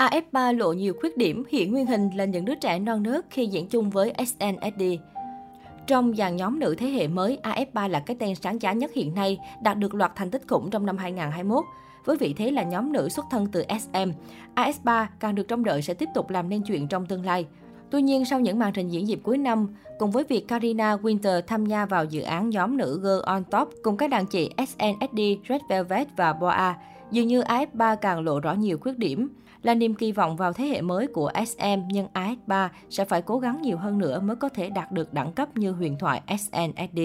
AF3 lộ nhiều khuyết điểm, hiện nguyên hình là những đứa trẻ non nớt khi diễn chung với SNSD. Trong dàn nhóm nữ thế hệ mới, AF3 là cái tên sáng giá nhất hiện nay, đạt được loạt thành tích khủng trong năm 2021. Với vị thế là nhóm nữ xuất thân từ SM, AS3 càng được trông đợi sẽ tiếp tục làm nên chuyện trong tương lai. Tuy nhiên, sau những màn trình diễn dịp cuối năm, cùng với việc Karina Winter tham gia vào dự án nhóm nữ Girl on Top cùng các đàn chị SNSD, Red Velvet và Boa, dường như AF3 càng lộ rõ nhiều khuyết điểm. Là niềm kỳ vọng vào thế hệ mới của SM, nhưng AF3 sẽ phải cố gắng nhiều hơn nữa mới có thể đạt được đẳng cấp như huyền thoại SNSD.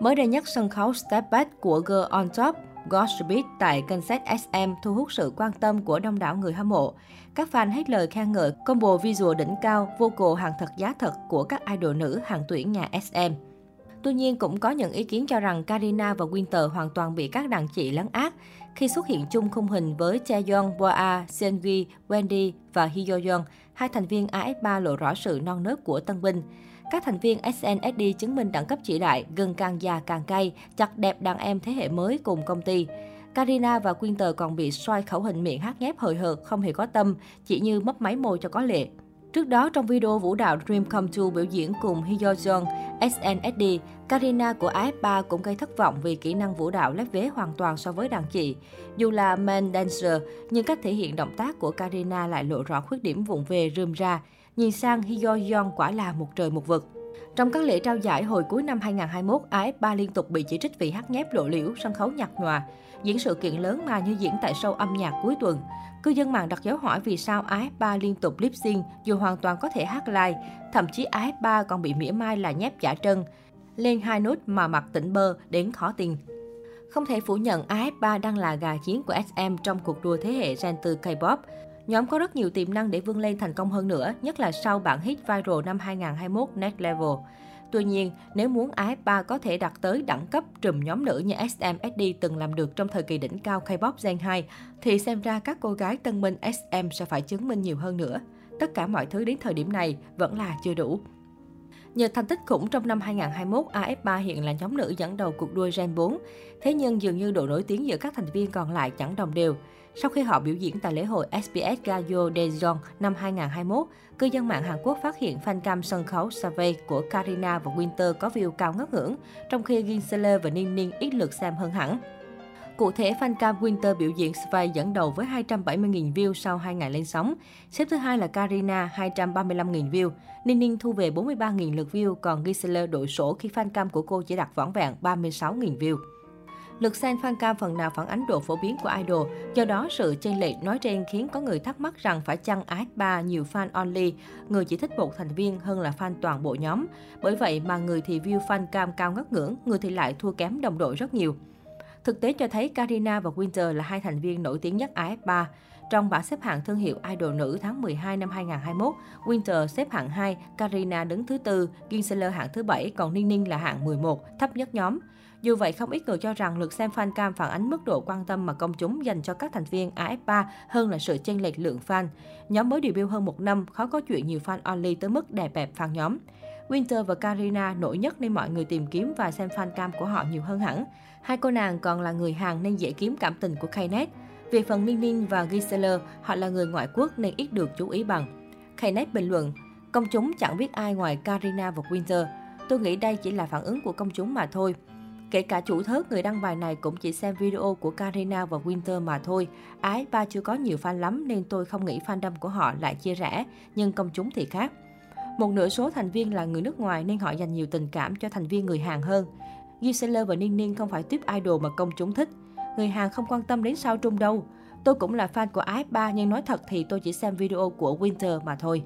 Mới đây nhất, sân khấu Step Back của Girl on Top Godspeed tại kênh set SM thu hút sự quan tâm của đông đảo người hâm mộ. Các fan hết lời khen ngợi combo visual đỉnh cao, vô hàng thật giá thật của các idol nữ hàng tuyển nhà SM. Tuy nhiên, cũng có những ý kiến cho rằng Karina và Winter hoàn toàn bị các đàn chị lấn át khi xuất hiện chung khung hình với Chaeyoung, Boa, Seungri, Wendy và Hyoyeon, hai thành viên AS3 lộ rõ sự non nớt của tân binh. Các thành viên SNSD chứng minh đẳng cấp chỉ đại, gần càng già càng cay, chặt đẹp đàn em thế hệ mới cùng công ty. Karina và Winter còn bị xoay khẩu hình miệng hát nhép hời hợt, không hề có tâm, chỉ như mấp máy môi cho có lệ. Trước đó, trong video vũ đạo Dream Come True biểu diễn cùng Hyo Jong, SNSD, Karina của AF3 cũng gây thất vọng vì kỹ năng vũ đạo lép vế hoàn toàn so với đàn chị. Dù là main dancer, nhưng cách thể hiện động tác của Karina lại lộ rõ khuyết điểm vụn về rơm ra. Nhìn sang Hyo Jong quả là một trời một vực. Trong các lễ trao giải hồi cuối năm 2021, AF3 liên tục bị chỉ trích vì hát nhép lộ liễu, sân khấu nhạt nhòa. Diễn sự kiện lớn mà như diễn tại show âm nhạc cuối tuần. Cư dân mạng đặt dấu hỏi vì sao AF3 liên tục lip sync dù hoàn toàn có thể hát live. Thậm chí AF3 còn bị mỉa mai là nhép giả trân. Lên hai nốt mà mặt tỉnh bơ đến khó tin. Không thể phủ nhận AF3 đang là gà chiến của SM trong cuộc đua thế hệ gen từ K-pop. Nhóm có rất nhiều tiềm năng để vươn lên thành công hơn nữa, nhất là sau bản hit viral năm 2021 Next Level. Tuy nhiên, nếu muốn AF3 có thể đạt tới đẳng cấp trùm nhóm nữ như SMSD từng làm được trong thời kỳ đỉnh cao K-pop Gen 2, thì xem ra các cô gái tân minh SM sẽ phải chứng minh nhiều hơn nữa. Tất cả mọi thứ đến thời điểm này vẫn là chưa đủ. Nhờ thành tích khủng trong năm 2021, AF3 hiện là nhóm nữ dẫn đầu cuộc đua Gen 4. Thế nhưng dường như độ nổi tiếng giữa các thành viên còn lại chẳng đồng đều. Sau khi họ biểu diễn tại lễ hội SBS Gayo Daejeon năm 2021, cư dân mạng Hàn Quốc phát hiện fan cam sân khấu Survey của Karina và Winter có view cao ngất ngưỡng, trong khi Ginseler và Ninh Ninh ít lượt xem hơn hẳn. Cụ thể, fan cam Winter biểu diễn Svay dẫn đầu với 270.000 view sau 2 ngày lên sóng. Xếp thứ hai là Karina, 235.000 view. Ninh Ninh thu về 43.000 lượt view, còn Gisela đội sổ khi fan cam của cô chỉ đạt vỏn vẹn 36.000 view. Lượt xem fan cam phần nào phản ánh độ phổ biến của idol, do đó sự chênh lệch nói trên khiến có người thắc mắc rằng phải chăng AS3 nhiều fan only, người chỉ thích một thành viên hơn là fan toàn bộ nhóm. Bởi vậy mà người thì view fan cam cao ngất ngưỡng, người thì lại thua kém đồng đội rất nhiều. Thực tế cho thấy Karina và Winter là hai thành viên nổi tiếng nhất AF3. Trong bảng xếp hạng thương hiệu idol nữ tháng 12 năm 2021, Winter xếp hạng 2, Karina đứng thứ 4, Ginseler hạng thứ 7, còn Ninh Ninh là hạng 11, thấp nhất nhóm. Dù vậy, không ít người cho rằng lượt xem fan cam phản ánh mức độ quan tâm mà công chúng dành cho các thành viên AF3 hơn là sự chênh lệch lượng fan. Nhóm mới debut hơn một năm, khó có chuyện nhiều fan only tới mức đè bẹp fan nhóm. Winter và Karina nổi nhất nên mọi người tìm kiếm và xem fan cam của họ nhiều hơn hẳn. Hai cô nàng còn là người Hàn nên dễ kiếm cảm tình của Kainet. Về phần Ninh Ninh và Gisela, họ là người ngoại quốc nên ít được chú ý bằng. Kainet bình luận, công chúng chẳng biết ai ngoài Karina và Winter. Tôi nghĩ đây chỉ là phản ứng của công chúng mà thôi. Kể cả chủ thớt người đăng bài này cũng chỉ xem video của Karina và Winter mà thôi. Ái ba chưa có nhiều fan lắm nên tôi không nghĩ fandom của họ lại chia rẽ, nhưng công chúng thì khác. Một nửa số thành viên là người nước ngoài nên họ dành nhiều tình cảm cho thành viên người Hàn hơn. Gisela và Ninh Ninh không phải tiếp idol mà công chúng thích. Người Hàn không quan tâm đến sao trung đâu. Tôi cũng là fan của Ái 3 nhưng nói thật thì tôi chỉ xem video của Winter mà thôi.